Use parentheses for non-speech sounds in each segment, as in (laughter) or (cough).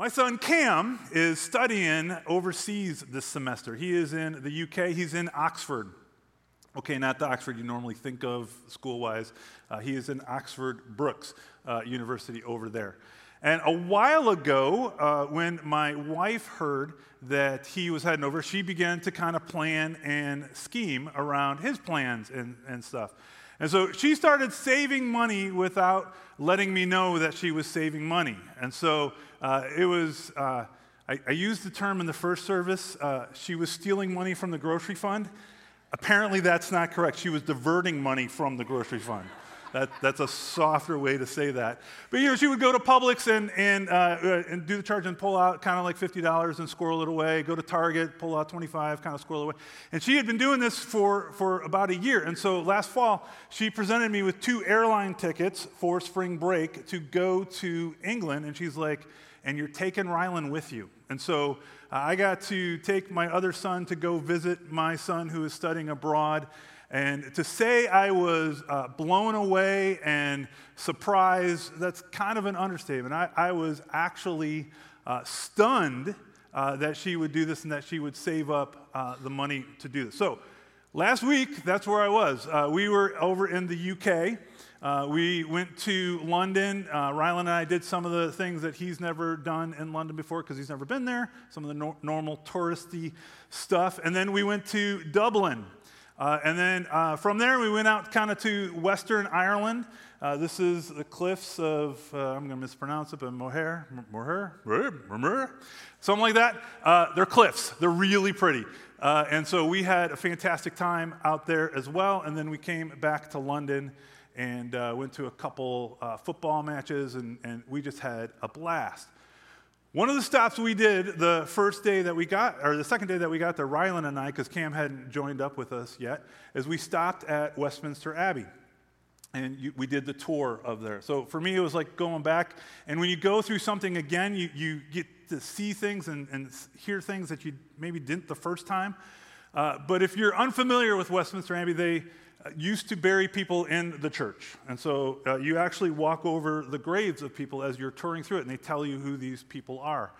My son Cam is studying overseas this semester. He is in the UK, he's in Oxford. Okay, not the Oxford you normally think of school wise. Uh, he is in Oxford Brookes uh, University over there. And a while ago, uh, when my wife heard that he was heading over, she began to kind of plan and scheme around his plans and, and stuff. And so she started saving money without letting me know that she was saving money. And so uh, it was, uh, I, I, used the term in the first service, uh, she was stealing money from the grocery fund. Apparently, that's not correct. She was diverting money from the grocery fund. That, that's a softer way to say that. But you know, she would go to Publix and, and, uh, uh and do the charge and pull out kind of like $50 and squirrel it away. Go to Target, pull out 25, kind of squirrel it away. And she had been doing this for, for about a year. And so last fall, she presented me with two airline tickets for spring break to go to England. And she's like, and you're taking Rylan with you. And so uh, I got to take my other son to go visit my son who is studying abroad. And to say I was uh, blown away and surprised, that's kind of an understatement. I, I was actually uh, stunned uh, that she would do this and that she would save up uh, the money to do this. So last week, that's where I was. Uh, we were over in the UK. Uh, we went to London. Uh, Rylan and I did some of the things that he's never done in London before because he's never been there, some of the no- normal touristy stuff. And then we went to Dublin. Uh, and then uh, from there, we went out kind of to Western Ireland. Uh, this is the cliffs of, uh, I'm going to mispronounce it, but Moher, Moher, Moher, something like that. Uh, they're cliffs. They're really pretty. Uh, and so we had a fantastic time out there as well. And then we came back to London and went to a couple football matches, and, and we just had a blast. One of the stops we did the first day that we got, or the second day that we got there, Rylan and I, because Cam hadn't joined up with us yet, is we stopped at Westminster Abbey. And you, we did the tour of there. So for me, it was like going back. And when you go through something again, you, you get to see things and, and hear things that you maybe didn't the first time. Uh, but if you're unfamiliar with Westminster Abbey, they, used to bury people in the church. And so uh, you actually walk over the graves of people as you're touring through it, and they tell you who these people are.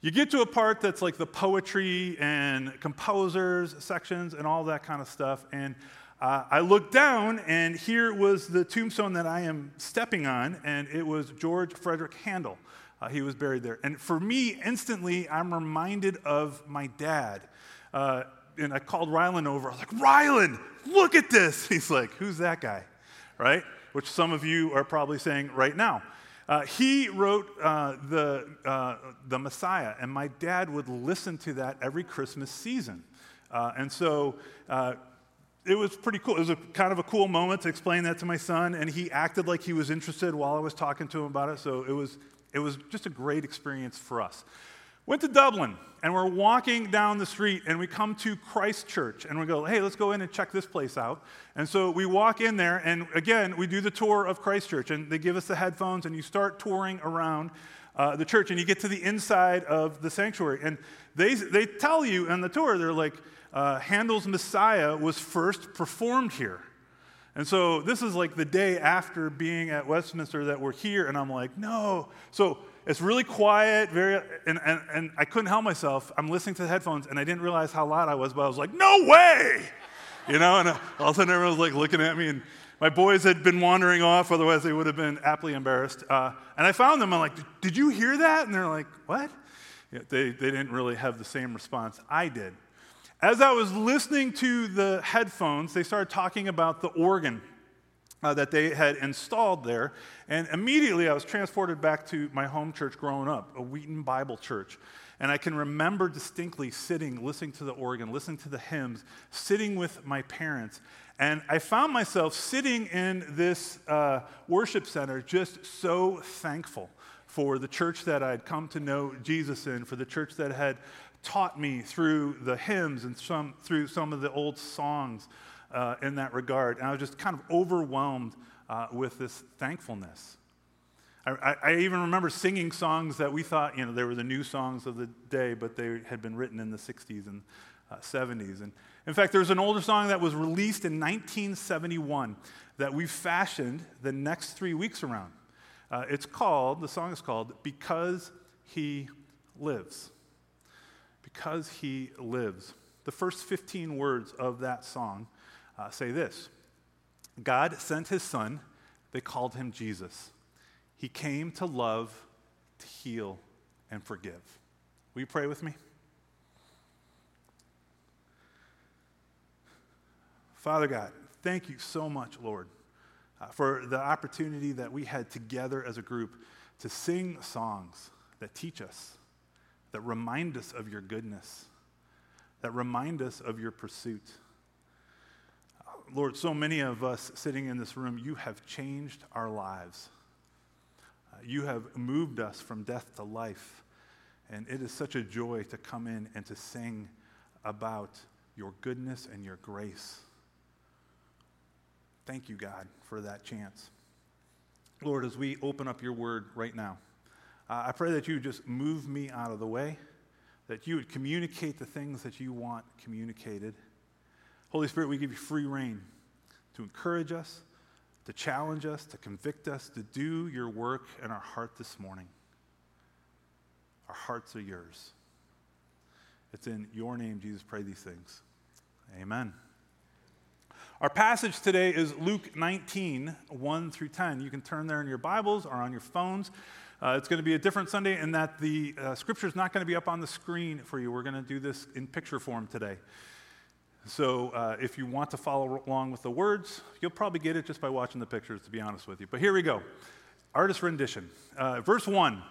You get to a part that's like the poetry and composers sections and all that kind of stuff. And uh, I looked down, and here was the tombstone that I am stepping on, and it was George Frederick Handel. Uh, he was buried there. And for me, instantly, I'm reminded of my dad. Uh, and I called Rylan over. I was like, Rylan, look at this. (laughs) He's like, who's that guy? Right? Which some of you are probably saying right now. Uh, he wrote uh, the, uh, the Messiah, and my dad would listen to that every Christmas season. Uh, and so uh, it was pretty cool. It was a, kind of a cool moment to explain that to my son, and he acted like he was interested while I was talking to him about it. So it was, it was just a great experience for us. Went to Dublin, and we're walking down the street, and we come to Christ Church, and we go, hey, let's go in and check this place out. And so we walk in there, and again, we do the tour of Christ Church, and they give us the headphones, and you start touring around uh, the church, and you get to the inside of the sanctuary. And they, they tell you in the tour, they're like, uh, Handel's Messiah was first performed here. And so this is like the day after being at Westminster that we're here, and I'm like, no. So it's really quiet, very, and, and, and I couldn't help myself. I'm listening to the headphones, and I didn't realize how loud I was, but I was like, no way! (laughs) You know, and all of a sudden everyone was like looking at me, and my boys had been wandering off, otherwise they would have been aptly embarrassed. Uh, and I found them, I'm like, did you hear that? And they're like, what? Yeah, they, they didn't really have the same response I did. As I was listening to the headphones, they started talking about the organ uh, that they had installed there. And immediately I was transported back to my home church growing up, a Wheaton Bible church. And I can remember distinctly sitting, listening to the organ, listening to the hymns, sitting with my parents. And I found myself sitting in this uh, worship center just so thankful for the church that I'd come to know Jesus in, for the church that had taught me through the hymns and some, through some of the old songs uh, in that regard. And I was just kind of overwhelmed uh, with this thankfulness. I, I, even remember singing songs that we thought, you know, they were the new songs of the day, but they had been written in the 60s and uh, 70s. And in fact, there's an older song that was released in 1971 that we fashioned the next three weeks around. Uh, it's called, the song is called Because he lives. Because he lives. The first 15 words of that song uh, say this God sent his son, they called him Jesus. He came to love, to heal, and forgive. Will you pray with me? Father God, thank you so much, Lord, uh, for the opportunity that we had together as a group to sing songs that teach us, that remind us of your goodness, that remind us of your pursuit. Lord, so many of us sitting in this room, you have changed our lives. Uh, you have moved us from death to life. And it is such a joy to come in and to sing about your goodness and your grace. Thank you, God, for that chance. Lord, as we open up your word right now, uh, I pray that you would just move me out of the way, that you would communicate the things that you want communicated. Holy Spirit, we give you free reign to encourage us, to challenge us, to convict us, to do your work in our heart this morning. Our hearts are yours. It's in your name, Jesus, pray these things. Amen. Our passage today is Luke 19, 1 through 10. You can turn there in your Bibles or on your phones. Uh, it's going to be a different Sunday in that the uh, scripture is not going to be up on the screen for you. We're going to do this in picture form today. So uh, if you want to follow along with the words, you'll probably get it just by watching the pictures, to be honest with you. But here we go artist rendition. Uh, verse 1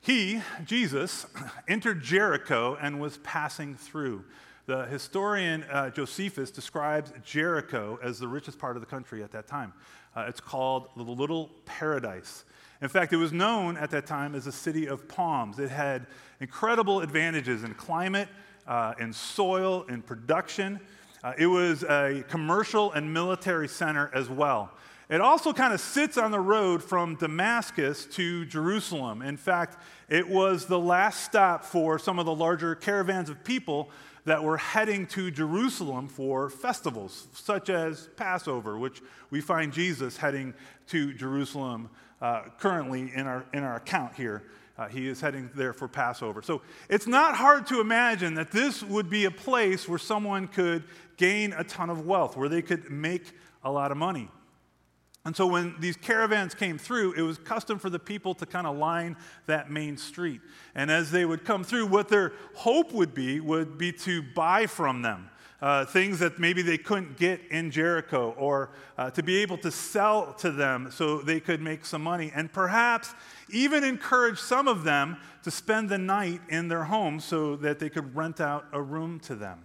He, Jesus, (clears throat) entered Jericho and was passing through. The historian uh, Josephus describes Jericho as the richest part of the country at that time. Uh, it's called the Little Paradise. In fact, it was known at that time as a city of palms. It had incredible advantages in climate, uh, in soil, in production. Uh, it was a commercial and military center as well. It also kind of sits on the road from Damascus to Jerusalem. In fact, it was the last stop for some of the larger caravans of people that were heading to Jerusalem for festivals, such as Passover, which we find Jesus heading to Jerusalem currently in our, in our account here. Uh, he is heading there for Passover. So it's not hard to imagine that this would be a place where someone could gain a ton of wealth, where they could make a lot of money. And so when these caravans came through, it was custom for the people to kind of line that main street. And as they would come through, what their hope would be would be to buy from them. Uh, things that maybe they couldn't get in Jericho, or uh, to be able to sell to them so they could make some money, and perhaps even encourage some of them to spend the night in their home so that they could rent out a room to them.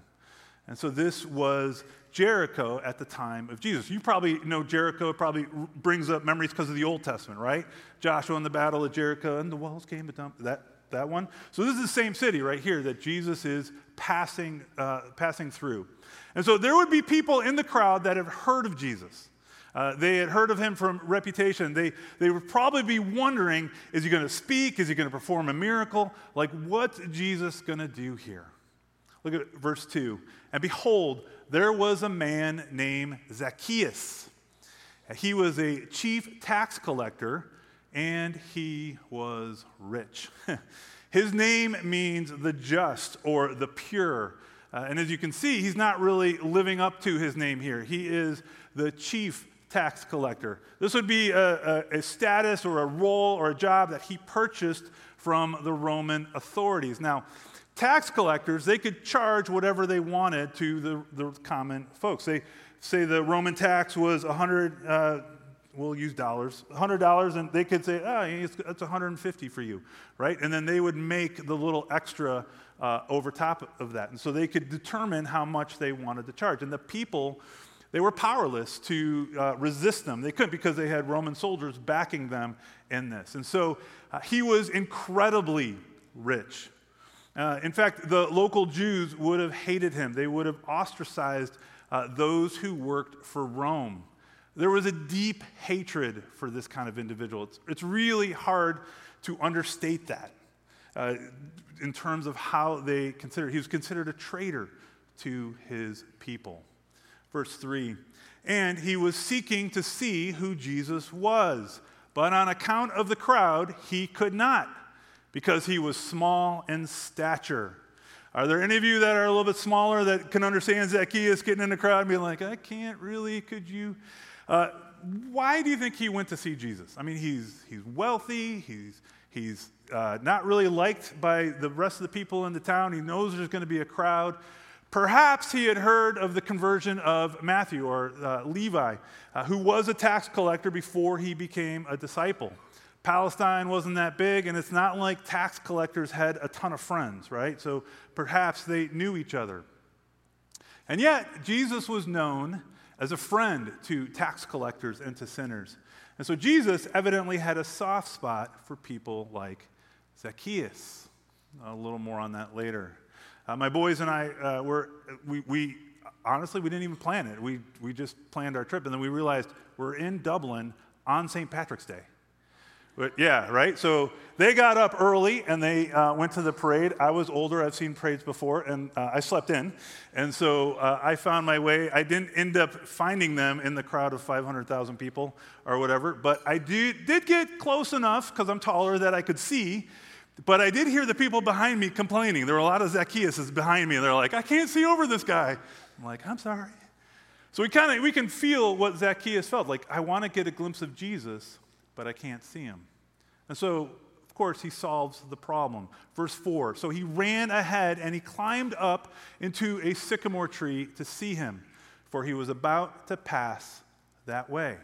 And so this was Jericho at the time of Jesus. You probably know Jericho, probably brings up memories because of the Old Testament, right? Joshua in the Battle of Jericho, and the walls came down. That, that one. So this is the same city right here that Jesus is passing, uh, passing through. And so there would be people in the crowd that have heard of Jesus. Uh, they had heard of him from reputation. They, they would probably be wondering is he going to speak? Is he going to perform a miracle? Like, what's Jesus going to do here? Look at verse 2. And behold, there was a man named Zacchaeus. He was a chief tax collector and he was rich. (laughs) His name means the just or the pure. Uh, and as you can see, he's not really living up to his name here. He is the chief tax collector. This would be a, a, a status or a role or a job that he purchased from the Roman authorities. Now, tax collectors, they could charge whatever they wanted to the, the common folks. They say the Roman tax was 100, uh, we'll use dollars, $100, and they could say, oh, it's, it's 150 for you, right? And then they would make the little extra uh, over top of that. And so they could determine how much they wanted to charge. And the people, they were powerless to uh, resist them. They couldn't because they had Roman soldiers backing them in this. And so uh, he was incredibly rich. Uh, in fact, the local Jews would have hated him. They would have ostracized uh, those who worked for Rome. There was a deep hatred for this kind of individual. It's, it's really hard to understate that uh, in terms of how they considered. He was considered a traitor to his people. Verse 3 And he was seeking to see who Jesus was, but on account of the crowd, he could not because he was small in stature. Are there any of you that are a little bit smaller that can understand Zacchaeus getting in the crowd and being like, I can't really, could you? Uh, why do you think he went to see Jesus? I mean, he's, he's wealthy, he's, he's uh, not really liked by the rest of the people in the town, he knows there's going to be a crowd. Perhaps he had heard of the conversion of Matthew or uh, Levi, uh, who was a tax collector before he became a disciple. Palestine wasn't that big, and it's not like tax collectors had a ton of friends, right? So perhaps they knew each other. And yet, Jesus was known as a friend to tax collectors and to sinners. And so Jesus evidently had a soft spot for people like Zacchaeus. A little more on that later. Uh, my boys and I uh, were, we, we, honestly, we didn't even plan it. We, we just planned our trip, and then we realized we're in Dublin on St. Patrick's Day. But yeah, right? So they got up early and they uh, went to the parade. I was older, I've seen parades before, and uh, I slept in. And so uh, I found my way. I didn't end up finding them in the crowd of 500,000 people or whatever, but I did, did get close enough because I'm taller that I could see. But I did hear the people behind me complaining. There were a lot of Zacchaeuses behind me, and they're like, I can't see over this guy. I'm like, I'm sorry. So we kind of we can feel what Zacchaeus felt like. I want to get a glimpse of Jesus, but I can't see him. And so, of course, he solves the problem. Verse 4 So he ran ahead and he climbed up into a sycamore tree to see him, for he was about to pass that way.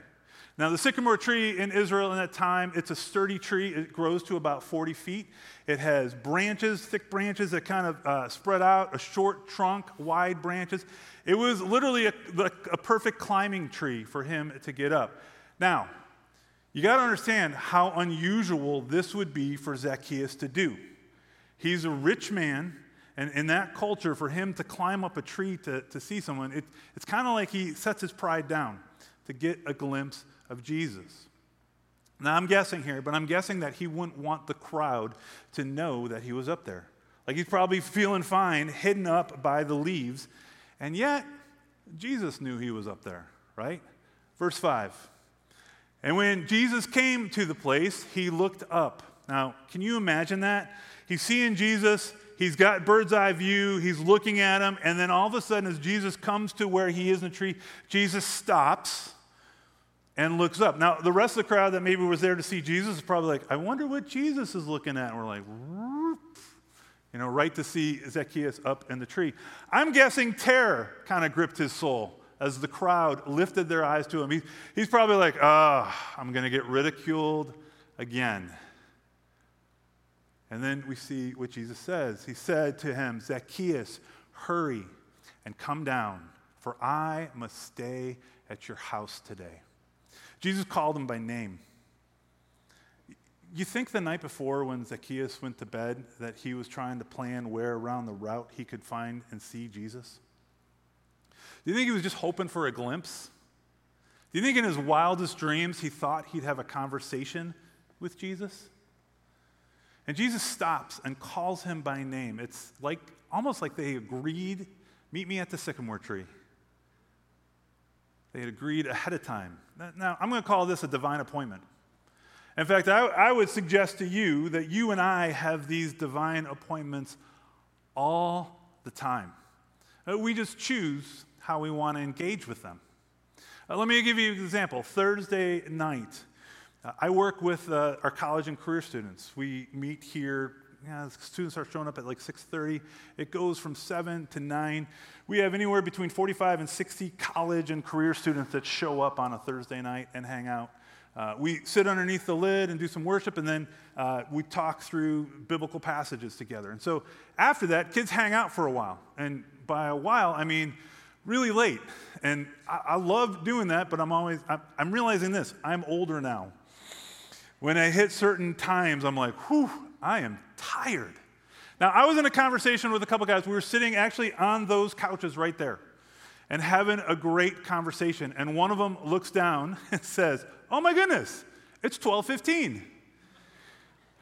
Now, the sycamore tree in Israel in that time, it's a sturdy tree. It grows to about 40 feet. It has branches, thick branches that kind of uh, spread out, a short trunk, wide branches. It was literally a, a perfect climbing tree for him to get up. Now, you got to understand how unusual this would be for Zacchaeus to do. He's a rich man, and in that culture, for him to climb up a tree to, to see someone, it, it's kind of like he sets his pride down to get a glimpse of Jesus. Now, I'm guessing here, but I'm guessing that he wouldn't want the crowd to know that he was up there. Like he's probably feeling fine, hidden up by the leaves, and yet Jesus knew he was up there, right? Verse 5. And when Jesus came to the place, he looked up. Now, can you imagine that? He's seeing Jesus, he's got bird's eye view, he's looking at him, and then all of a sudden, as Jesus comes to where he is in the tree, Jesus stops and looks up. Now, the rest of the crowd that maybe was there to see Jesus is probably like, I wonder what Jesus is looking at. And we're like, you know, right to see Zacchaeus up in the tree. I'm guessing terror kind of gripped his soul as the crowd lifted their eyes to him. He, he's probably like, ah, oh, I'm going to get ridiculed again. And then we see what Jesus says. He said to him, Zacchaeus, hurry and come down, for I must stay at your house today. Jesus called him by name. You think the night before when Zacchaeus went to bed that he was trying to plan where around the route he could find and see Jesus? Do you think he was just hoping for a glimpse? Do you think in his wildest dreams he thought he'd have a conversation with Jesus? And Jesus stops and calls him by name. It's like almost like they agreed, meet me at the sycamore tree. They had agreed ahead of time. Now, I'm going to call this a divine appointment. In fact, I, I would suggest to you that you and I have these divine appointments all the time. Uh, we just choose how we want to engage with them. Uh, let me give you an example. Thursday night, uh, I work with uh, our college and career students. We meet here. Yeah, students are showing up at like 6:30. It goes from 7 to 9. We have anywhere between 45 and 60 college and career students that show up on a Thursday night and hang out. Uh, we sit underneath the lid and do some worship, and then uh, we talk through biblical passages together. And so after that, kids hang out for a while. And by a while, I mean really late. And I, I love doing that, but I'm always, I'm, I'm realizing this I'm older now. When I hit certain times, I'm like, whew, I am tired. Now, I was in a conversation with a couple guys. We were sitting actually on those couches right there and having a great conversation. And one of them looks down (laughs) and says, Oh my goodness, it's 12:15.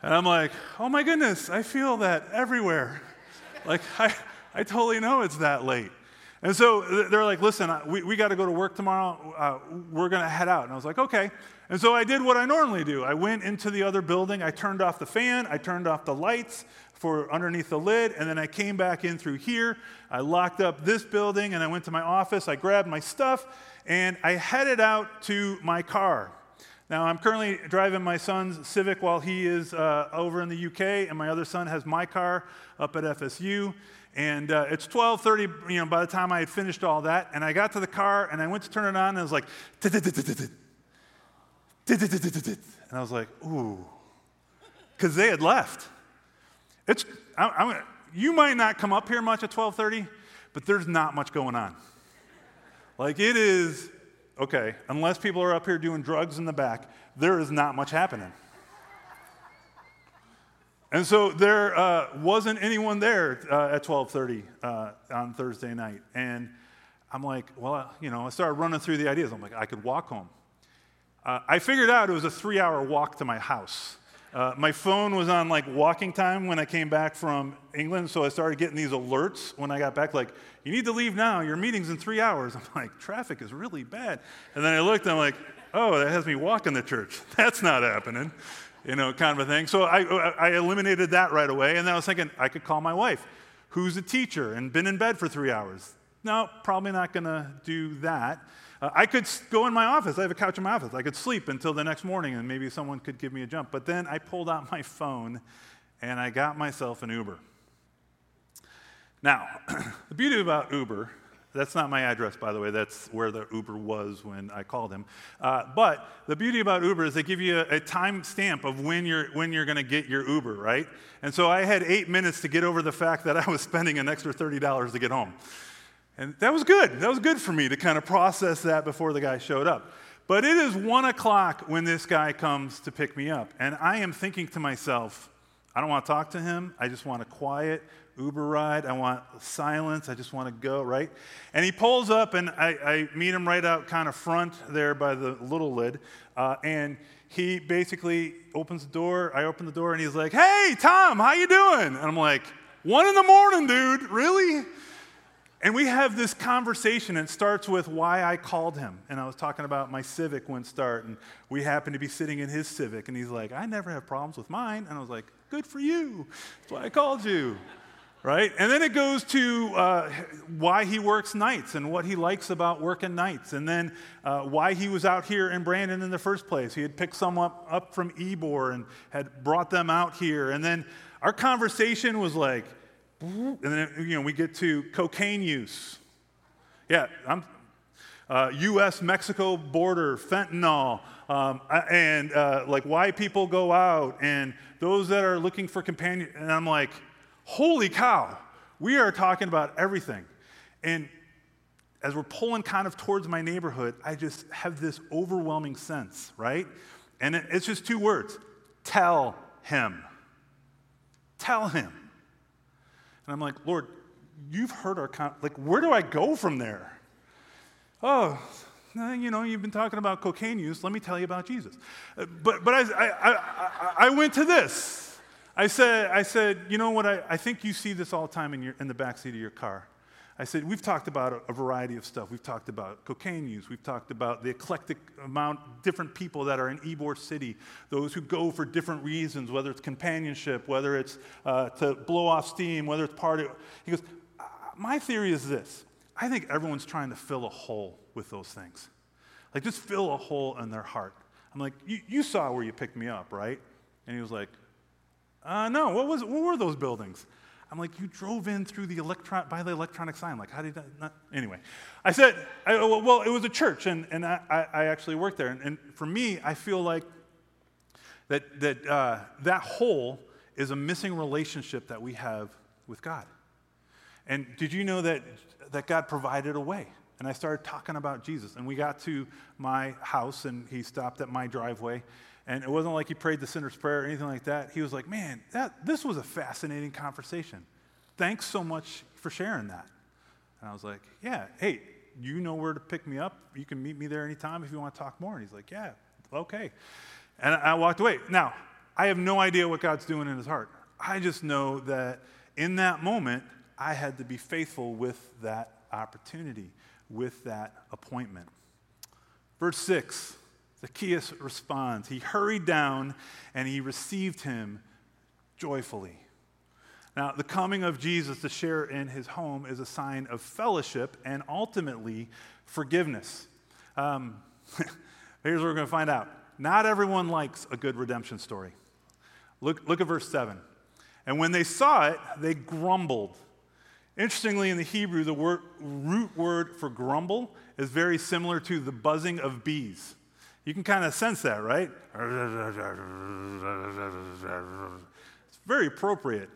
And I'm like, Oh my goodness, I feel that everywhere. like I, I totally know it's that late. And so they're like, listen, we, we got to go to work tomorrow. Uh, we're going to head out. And I was like, okay. And so I did what I normally do. I went into the other building. I turned off the fan. I turned off the lights for underneath the lid. And then I came back in through here. I locked up this building and I went to my office. I grabbed my stuff and I headed out to my car. Now, I'm currently driving my son's Civic while he is uh, over in the UK, and my other son has my car up at FSU. And uh, it's 12:30, you know, by the time I had finished all that, and I got to the car and I went to turn it on, and it was like, and I was like, ooh, because they had left. It's, I, I'm, you might not come up here much at 12:30, but there's not much going on. Like it is, okay, unless people are up here doing drugs in the back, there is not much happening. And so there uh, wasn't anyone there uh, at 12:30 uh, on Thursday night, and I'm like, well, you know, I started running through the ideas. I'm like, I could walk home. Uh, I figured out it was a three-hour walk to my house. Uh, my phone was on like walking time when I came back from England, so I started getting these alerts when I got back, like, you need to leave now. Your meeting's in three hours. I'm like, traffic is really bad. And then I looked, and I'm like, oh, that has me walking to church. (laughs) That's not happening you know, kind of a thing. So I, I eliminated that right away. And then I was thinking, I could call my wife, who's a teacher and been in bed for three hours. No, probably not going to do that. Uh, I could go in my office. I have a couch in my office. I could sleep until the next morning and maybe someone could give me a jump. But then I pulled out my phone and I got myself an Uber. Now, (clears throat) the beauty about Uber that's not my address, by the way. That's where the Uber was when I called him. Uh, but the beauty about Uber is they give you a, a time stamp of when you're, when you're going to get your Uber, right? And so I had eight minutes to get over the fact that I was spending an extra $30 to get home. And that was good. That was good for me to kind of process that before the guy showed up. But it is one o'clock when this guy comes to pick me up. And I am thinking to myself, I don't want to talk to him. I just want a quiet, Uber ride. I want silence. I just want to go, right? And he pulls up, and I, I meet him right out kind of front there by the little lid. Uh, and he basically opens the door. I open the door, and he's like, "Hey, Tom, how you doing?" And I'm like, "One in the morning, dude. Really?" And we have this conversation, and it starts with why I called him. And I was talking about my Civic wouldn't start, and we happened to be sitting in his Civic, and he's like, I never have problems with mine. And I was like, Good for you. That's why I called you right? And then it goes to uh, why he works nights and what he likes about working nights, and then uh, why he was out here in Brandon in the first place. He had picked someone up from Ybor and had brought them out here, and then our conversation was like, and then you know we get to cocaine use. Yeah, I'm. Uh, U.S. Mexico border, fentanyl, um, and uh, like why people go out, and those that are looking for companion. And I'm like, holy cow, we are talking about everything. And as we're pulling kind of towards my neighborhood, I just have this overwhelming sense, right? And it's just two words tell him. Tell him. And I'm like, Lord, you've heard our, con- like, where do I go from there? Oh, you know, you've been talking about cocaine use. Let me tell you about Jesus. Uh, but, but I, I, I, I went to this. I said, I said, you know what? I, I think you see this all the time in, your, in the backseat of your car. I said, we've talked about a, a, variety of stuff. We've talked about cocaine use. We've talked about the eclectic amount, different people that are in Ybor City, those who go for different reasons, whether it's companionship, whether it's uh, to blow off steam, whether it's part of. He goes, my theory is this. I think everyone's trying to fill a hole with those things. Like, just fill a hole in their heart. I'm like, you saw where you picked me up, right? And he was like, uh, no, what, was, what were those buildings? I'm like, you drove in through the electron, by the electronic sign. Like, how did that not? Anyway, I said, I, well, it was a church, and, and I, I actually worked there. And, and, for me, I feel like that, that, uh, that hole is a missing relationship that we have with God. And did you know that, that God provided a way? And I started talking about Jesus. And we got to my house, and he stopped at my driveway. And it wasn't like he prayed the sinner's prayer or anything like that. He was like, man, that, this was a fascinating conversation. Thanks so much for sharing that. And I was like, yeah, hey, you know where to pick me up. You can meet me there anytime if you want to talk more. And he's like, yeah, okay. And I walked away. Now, I have no idea what God's doing in his heart. I just know that in that moment, I had to be faithful with that opportunity with that appointment. Verse 6 Zacchaeus responds. He hurried down and he received him joyfully. Now, the coming of Jesus to share in his home is a sign of fellowship and ultimately forgiveness. Um, (laughs) here's what we're going to find out. Not everyone likes a good redemption story. Look, look at verse 7. And when they saw it, they grumbled. Interestingly, in the Hebrew, the word, root word for grumble is very similar to the buzzing of bees. You can kind of sense that, right? It's very appropriate.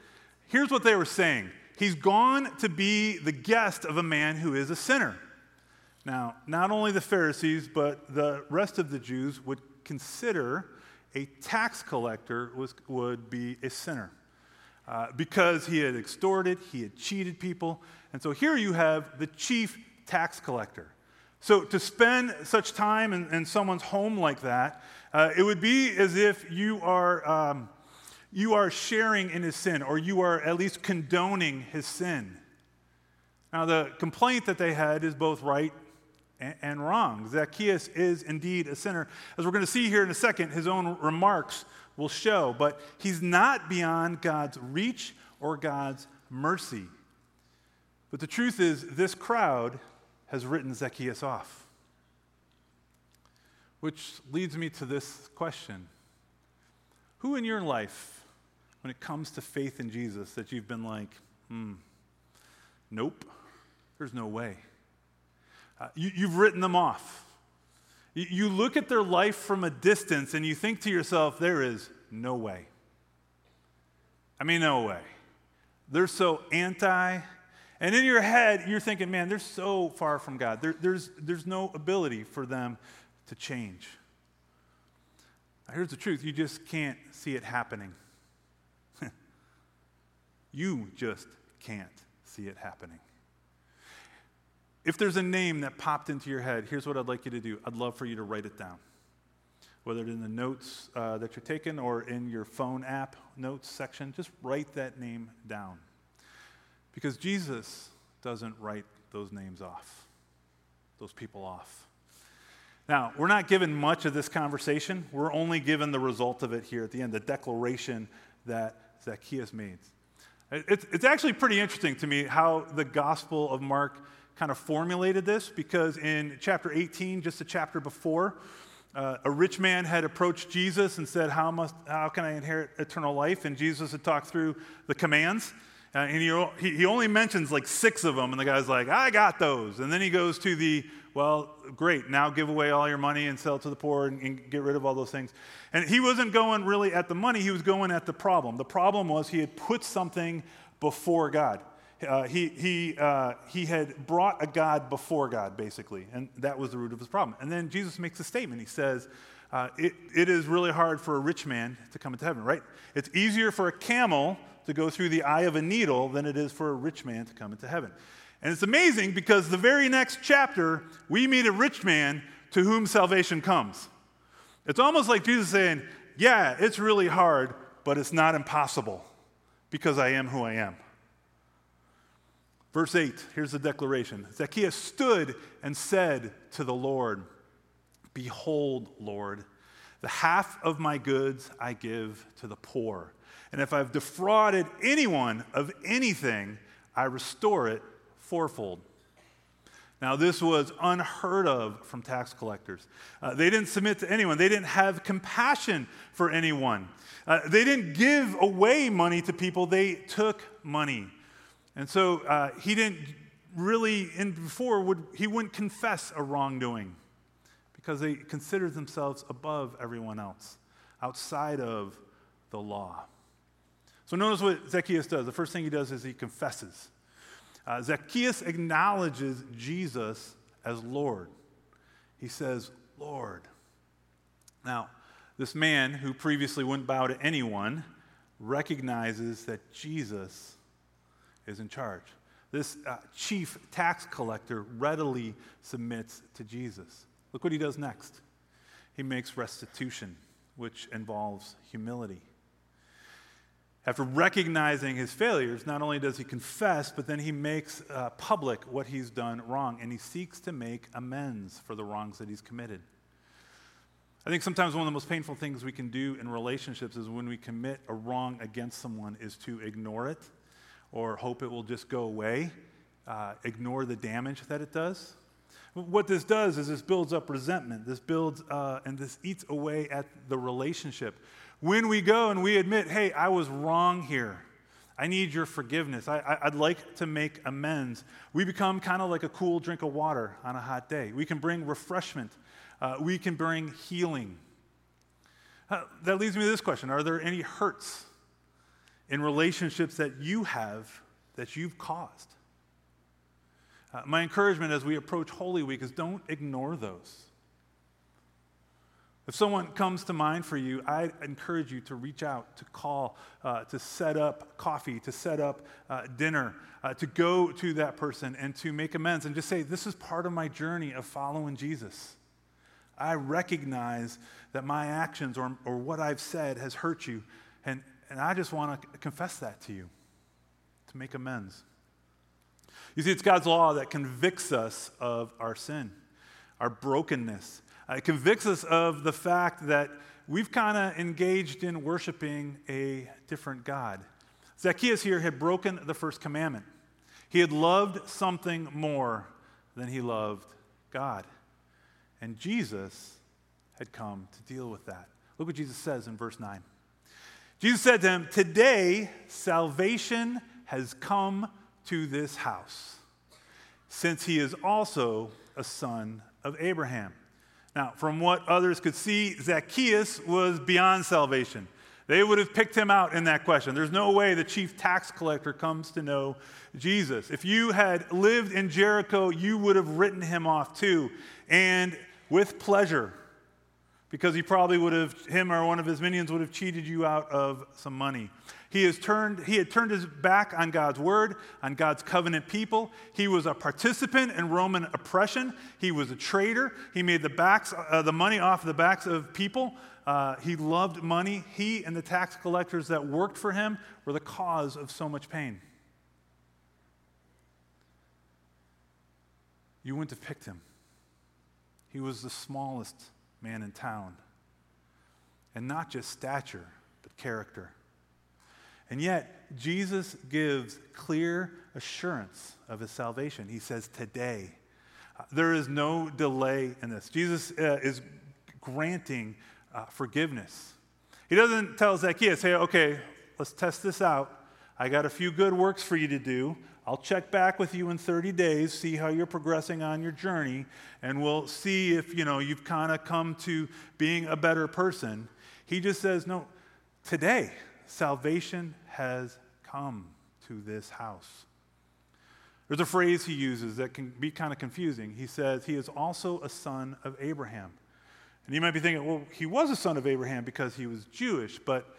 Here's what they were saying He's gone to be the guest of a man who is a sinner. Now, not only the Pharisees, but the rest of the Jews would consider a tax collector was, would be a sinner uh, because he had extorted, he had cheated people. And so here you have the chief tax collector. So to spend such time in, in someone's home like that, uh, it would be as if you are, um, you are sharing in his sin, or you are at least condoning his sin. Now, the complaint that they had is both right and, and wrong. Zacchaeus is indeed a sinner. As we're going to see here in a second, his own remarks will show, but he's not beyond God's reach or God's mercy. But the truth is, this crowd has written Zacchaeus off. Which leads me to this question Who in your life, when it comes to faith in Jesus, that you've been like, hmm, nope, there's no way? Uh, you, have written them off. You, you look at their life from a distance and you think to yourself, there is no way. I mean, no way. They're so anti and in your head, you're thinking, man, they're so far from God. There, there's, there's no ability for them to change. Now, here's the truth you just can't see it happening. (laughs) you just can't see it happening. If there's a name that popped into your head, here's what I'd like you to do I'd love for you to write it down. Whether it's in the notes uh, that you're taking or in your phone app notes section, just write that name down. Because Jesus doesn't write those names off, those people off. Now, we're not given much of this conversation. We're only given the result of it here at the end, the declaration that Zacchaeus made. It's, it's actually pretty interesting to me how the Gospel of Mark kind of formulated this because in chapter 18, just a chapter before, uh, a rich man had approached Jesus and said, how, must, how can I inherit eternal life? And Jesus had talked through the commands. Uh, and he, he only mentions like six of them, and the guy's like, I got those. And then he goes to the, well, great, now give away all your money and sell to the poor and, and get rid of all those things. And he wasn't going really at the money, he was going at the problem. The problem was he had put something before God. Uh, he, he, uh, he had brought a God before God, basically, and that was the root of his problem. And then Jesus makes a statement. He says, uh, it, it is really hard for a rich man to come into heaven, right? It's easier for a camel to go through the eye of a needle than it is for a rich man to come into heaven. And it's amazing because the very next chapter, we meet a rich man to whom salvation comes. It's almost like Jesus saying, Yeah, it's really hard, but it's not impossible because I am who I am. Verse 8, here's the declaration Zacchaeus stood and said to the Lord, Behold, Lord, the half of my goods I give to the poor. And if I've defrauded anyone of anything, I restore it fourfold. Now, this was unheard of from tax collectors. Uh, they didn't submit to anyone, they didn't have compassion for anyone. Uh, they didn't give away money to people, they took money. And so uh, he didn't really, before, would, he wouldn't confess a wrongdoing because they considered themselves above everyone else, outside of the law. So notice what Zacchaeus does. The first thing he does is he confesses. Uh, Zacchaeus acknowledges Jesus as Lord. He says, Lord. Now, this man who previously wouldn't bow to anyone recognizes that Jesus is in charge. This uh, chief tax collector readily submits to Jesus. Look what he does next. He makes restitution, which involves humility. After recognizing his failures, not only does he confess, but then he makes uh, public what he's done wrong, and he seeks to make amends for the wrongs that he's committed. I think sometimes one of the most painful things we can do in relationships is when we commit a wrong against someone is to ignore it or hope it will just go away, uh, ignore the damage that it does. What this does is this builds up resentment. This builds uh, and this eats away at the relationship. When we go and we admit, hey, I was wrong here. I need your forgiveness. I, would like to make amends. We become kind of like a cool drink of water on a hot day. We can bring refreshment uh, we can bring healing. Uh, that leads me to this question Are there any hurts in relationships that you have that you've caused? Uh, my encouragement as we approach Holy Week is don't ignore those. If someone comes to mind for you, I encourage you to reach out, to call, uh, to set up coffee, to set up uh, dinner, uh, to go to that person and to make amends and just say, This is part of my journey of following Jesus. I recognize that my actions or, or what I've said has hurt you. And, and I just want to confess that to you, to make amends. You see, it's God's law that convicts us of our sin, our brokenness. Uh, it convicts us of the fact that we've kind of engaged in worshiping a different God. Zacchaeus here had broken the first commandment. He had loved something more than he loved God. And Jesus had come to deal with that. Look what Jesus says in verse 9. Jesus said to him, Today salvation has come to this house, since he is also a son of Abraham. Now, from what others could see, Zacchaeus was beyond salvation. They would have picked him out in that question. There's no way the chief tax collector comes to know Jesus. If you had lived in Jericho, you would have written him off too. And with pleasure because he probably would have, him or one of his minions would have cheated you out of some money. He, has turned, he had turned his back on God's word, on God's covenant people. He was a participant in Roman oppression. He was a traitor. He made the, backs, uh, the money off the backs of people. Uh, he loved money. He and the tax collectors that worked for him were the cause of so much pain. You wouldn't have picked him. He was the smallest man in town. And not just stature, but character. And yet, Jesus gives clear assurance of his salvation. He says, Today. Uh, there is no delay in this. Jesus uh, is granting uh, forgiveness. He doesn't tell Zacchaeus, hey, okay, let's test this out. I got a few good works for you to do. I'll check back with you in 30 days, see how you're progressing on your journey, and we'll see if, you know, you've kind of come to being a better person. He just says, "No, today salvation has come to this house." There's a phrase he uses that can be kind of confusing. He says, He is also a son of Abraham. And you might be thinking, well, he was a son of Abraham because he was Jewish, but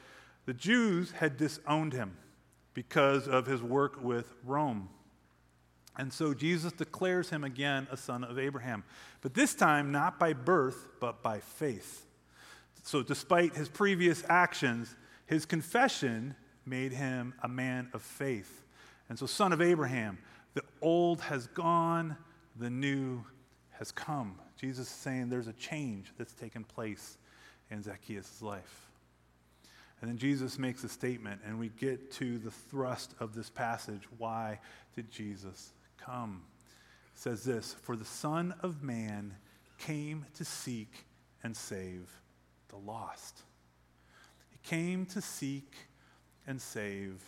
the Jews had disowned him because of his work with Rome. And so Jesus declares him again a son of Abraham, but this time not by birth, but by faith. So, despite his previous actions, his confession made him a man of faith. And so, son of Abraham, the old has gone, the new has come. Jesus is saying there's a change that's taken place in Zacchaeus' life. And then Jesus makes a statement, and we get to the thrust of this passage. Why did Jesus come? It says this For the Son of Man came to seek and save the lost. He came to seek and save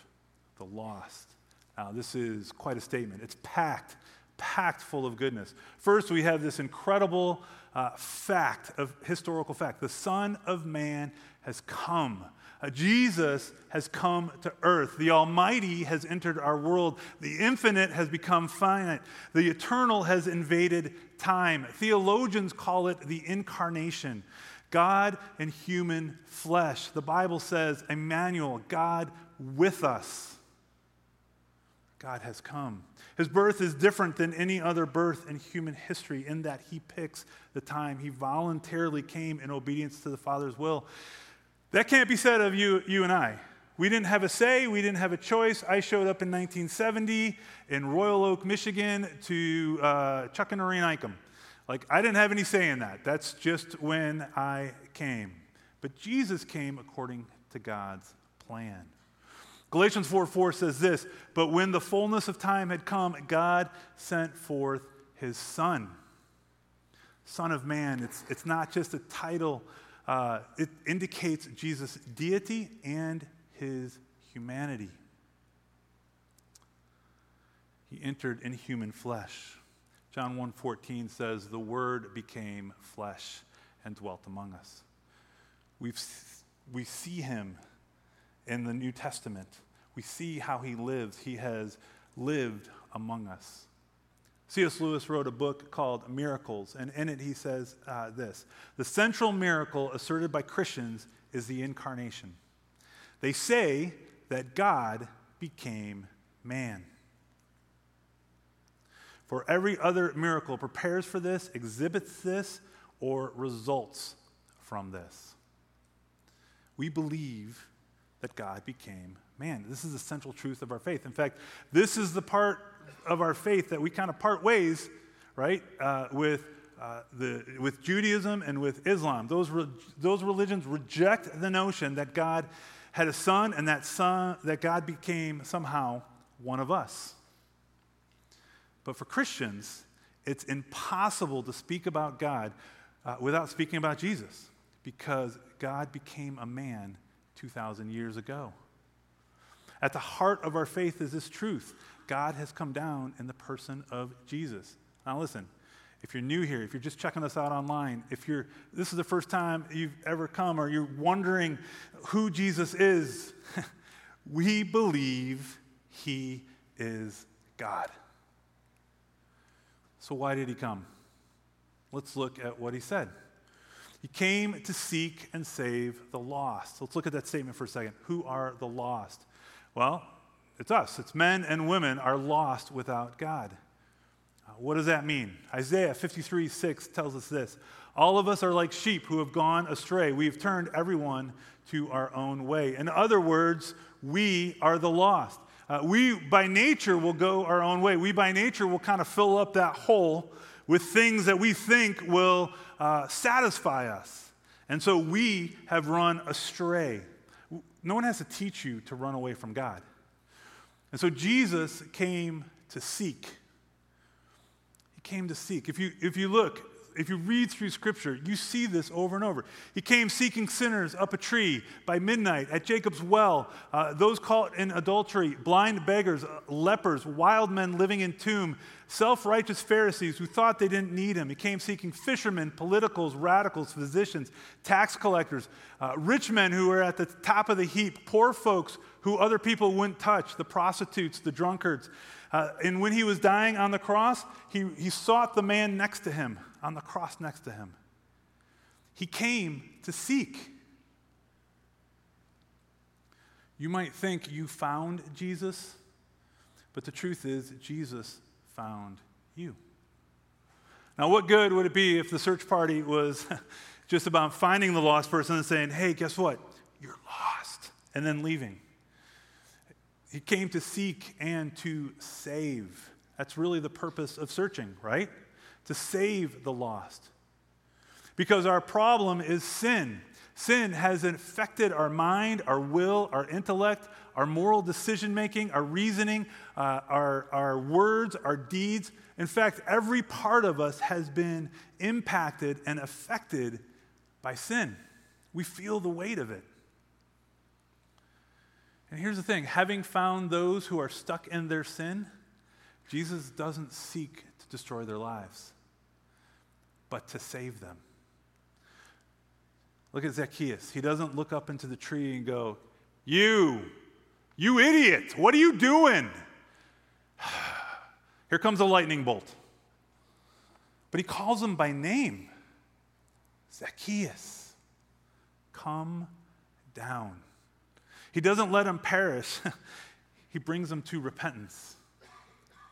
the lost. Now, this is quite a statement. It's packed, packed full of goodness. First, we have this incredible uh, fact of historical fact. The Son of Man has come. Uh, Jesus has come to earth. The Almighty has entered our world. The infinite has become finite. The eternal has invaded time. Theologians call it the incarnation. God in human flesh. The Bible says, Emmanuel, God with us. God has come. His birth is different than any other birth in human history in that he picks the time. He voluntarily came in obedience to the Father's will. That can't be said of you, you and I. We didn't have a say, we didn't have a choice. I showed up in 1970 in Royal Oak, Michigan to uh, Chuck and Noreen Icum. Like, I didn't have any say in that. That's just when I came. But Jesus came according to God's plan. Galatians 4 4 says this But when the fullness of time had come, God sent forth his Son. Son of Man. It's, it's not just a title, uh, it indicates Jesus' deity and his humanity. He entered in human flesh. John 1:14 says the word became flesh and dwelt among us. We've, we see him in the New Testament. We see how he lives. He has lived among us. C.S. Lewis wrote a book called Miracles, and in it he says uh, this The central miracle asserted by Christians is the incarnation. They say that God became man. For every other miracle prepares for this, exhibits this, or results from this. We believe that God became man. This is the central truth of our faith. In fact, this is the part of our faith that we kind of part ways, right, uh, with, uh, the, with Judaism and with Islam. Those, re- those religions reject the notion that God had a son and that, son, that God became somehow one of us. But for Christians, it's impossible to speak about God uh, without speaking about Jesus because God became a man 2,000 years ago. At the heart of our faith is this truth God has come down in the person of Jesus. Now, listen, if you're new here, if you're just checking us out online, if you're this is the first time you've ever come or you're wondering who Jesus is, (laughs) we believe he is God. So, why did he come? Let's look at what he said. He came to seek and save the lost. Let's look at that statement for a second. Who are the lost? Well, it's us. It's men and women are lost without God. Uh, what does that mean? Isaiah 53 6 tells us this All of us are like sheep who have gone astray. We've turned everyone to our own way. In other words, we are the lost. Uh, we, by nature, will go our own way. We, by nature, will kind of fill up that hole with things that we think will uh, satisfy us. And so we have run astray. No one has to teach you to run away from God. And so Jesus came to seek. He came to seek. If you, if you look, if you read through Scripture, you see this over and over. He came seeking sinners up a tree by midnight at Jacob's well, uh, those caught in adultery, blind beggars, uh, lepers, wild men living in tomb, self righteous Pharisees who thought they didn't need him. He came seeking fishermen, politicals, radicals, physicians, tax collectors, uh, rich men who were at the top of the heap, poor folks who other people wouldn't touch, the prostitutes, the drunkards. Uh, and when he was dying on the cross, he, he sought the man next to him, on the cross next to him. He came to seek. You might think you found Jesus, but the truth is, Jesus found you. Now, what good would it be if the search party was (laughs) just about finding the lost person and saying, hey, guess what? You're lost, and then leaving? He came to seek and to save. That's really the purpose of searching, right? To save the lost. Because our problem is sin. Sin has infected our mind, our will, our intellect, our moral decision making, our reasoning, uh, our, our words, our deeds. In fact, every part of us has been impacted and affected by sin. We feel the weight of it. And here's the thing having found those who are stuck in their sin, Jesus doesn't seek to destroy their lives, but to save them. Look at Zacchaeus. He doesn't look up into the tree and go, You, you idiot, what are you doing? (sighs) Here comes a lightning bolt. But he calls him by name Zacchaeus, come down. He doesn't let him perish, (laughs) he brings him to repentance.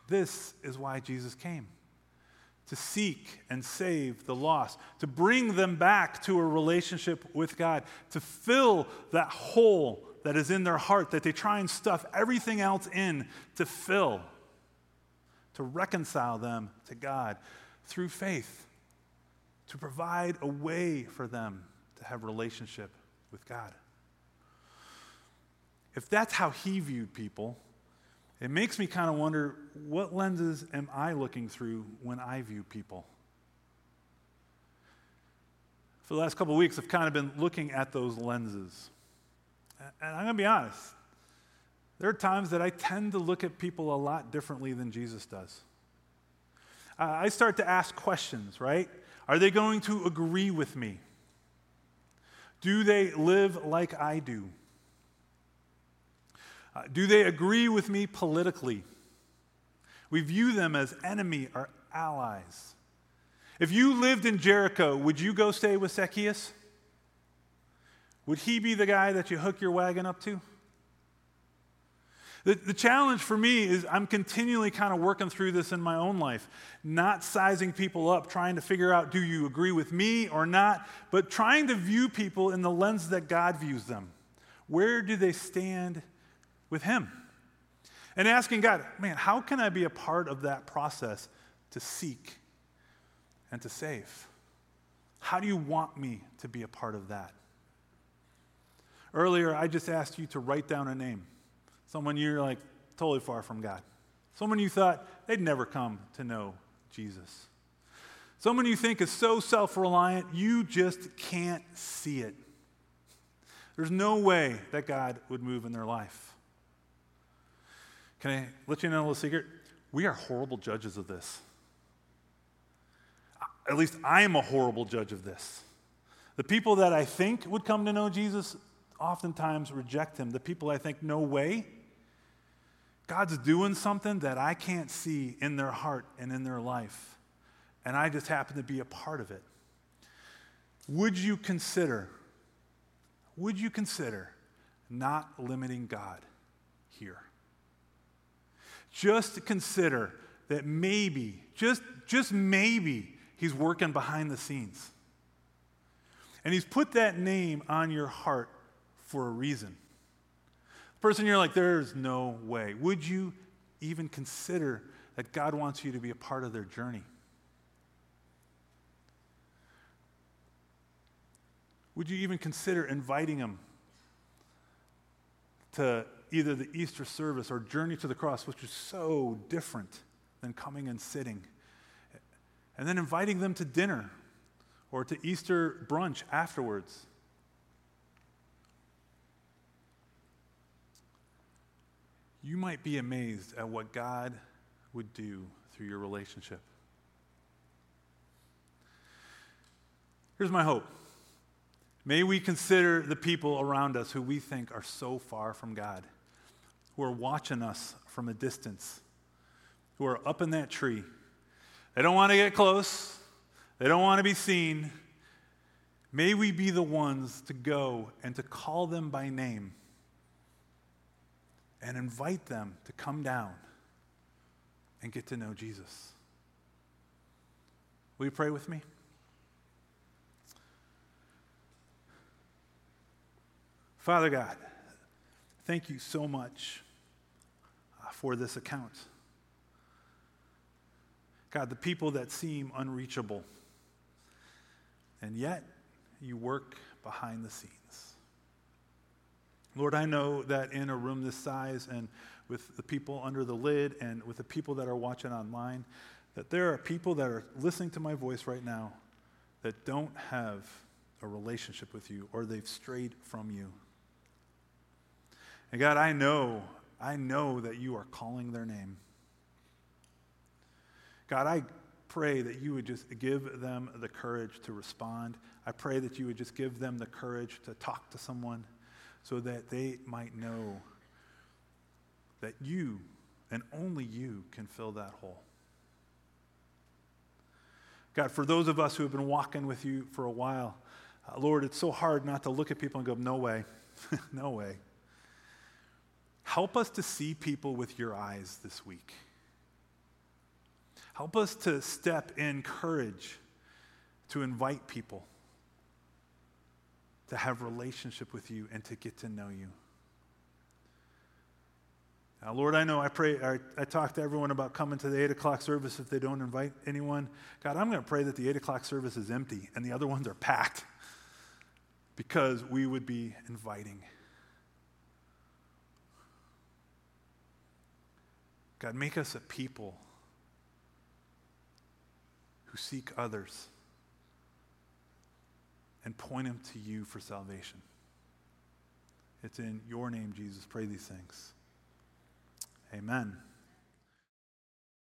This is why Jesus came to seek and save the lost, to bring them back to a relationship with God, to fill that hole that is in their heart that they try and stuff everything else in to fill, to reconcile them to God through faith, to provide a way for them to have relationship with God. If that's how he viewed people, it makes me kind of wonder what lenses am I looking through when I view people? For the last couple of weeks, I've kind of been looking at those lenses. And I'm going to be honest, there are times that I tend to look at people a lot differently than Jesus does. Uh, I start to ask questions, right? Are they going to agree with me? Do they live like I do? Uh, do they agree with me politically? We view them as enemy or allies. If you lived in Jericho, would you go stay with Zacchaeus? Would he be the guy that you hook your wagon up to? The, the challenge for me is I'm continually kind of working through this in my own life, not sizing people up, trying to figure out do you agree with me or not, but trying to view people in the lens that God views them. Where do they stand with Him? And asking God, man, how can I be a part of that process to seek and to save? How do you want me to be a part of that? Earlier, I just asked you to write down a name. Someone you're like totally far from God. Someone you thought they'd never come to know Jesus. Someone you think is so self reliant, you just can't see it. There's no way that God would move in their life. Can I let you know a little secret? We are horrible judges of this. At least I am a horrible judge of this. The people that I think would come to know Jesus oftentimes reject him. The people I think, no way. God's doing something that I can't see in their heart and in their life. And I just happen to be a part of it. Would you consider, would you consider not limiting God here? Just consider that maybe, just, just maybe, He's working behind the scenes. And He's put that name on your heart for a reason. The person you're like, there's no way. Would you even consider that God wants you to be a part of their journey? Would you even consider inviting them to either the Easter service or Journey to the Cross, which is so different than coming and sitting? And then inviting them to dinner or to Easter brunch afterwards. You might be amazed at what God would do through your relationship. Here's my hope. May we consider the people around us who we think are so far from God, who are watching us from a distance, who are up in that tree. They don't want to get close, they don't want to be seen. May we be the ones to go and to call them by name and invite them to come down and get to know Jesus. Will you pray with me? Father God, thank you so much uh, for this account. God, the people that seem unreachable, and yet you work behind the scenes. Lord, I know that in a room this size and with the people under the lid and with the people that are watching online, that there are people that are listening to my voice right now that don't have a relationship with you or they've strayed from you. And God, I know, I know that you are calling their name. God, I pray that you would just give them the courage to respond. I pray that you would just give them the courage to talk to someone so that they might know that you and only you can fill that hole. God, for those of us who have been walking with you for a while, uh, Lord, it's so hard not to look at people and go, no way, (laughs) no way. Help us to see people with your eyes this week. Help us to step in courage to invite people to have relationship with you and to get to know you. Now, Lord, I know I pray, I, I talk to everyone about coming to the 8 o'clock service if they don't invite anyone. God, I'm going to pray that the 8 o'clock service is empty and the other ones are packed because we would be inviting. God, make us a people who seek others and point them to you for salvation. It's in your name, Jesus. Pray these things. Amen.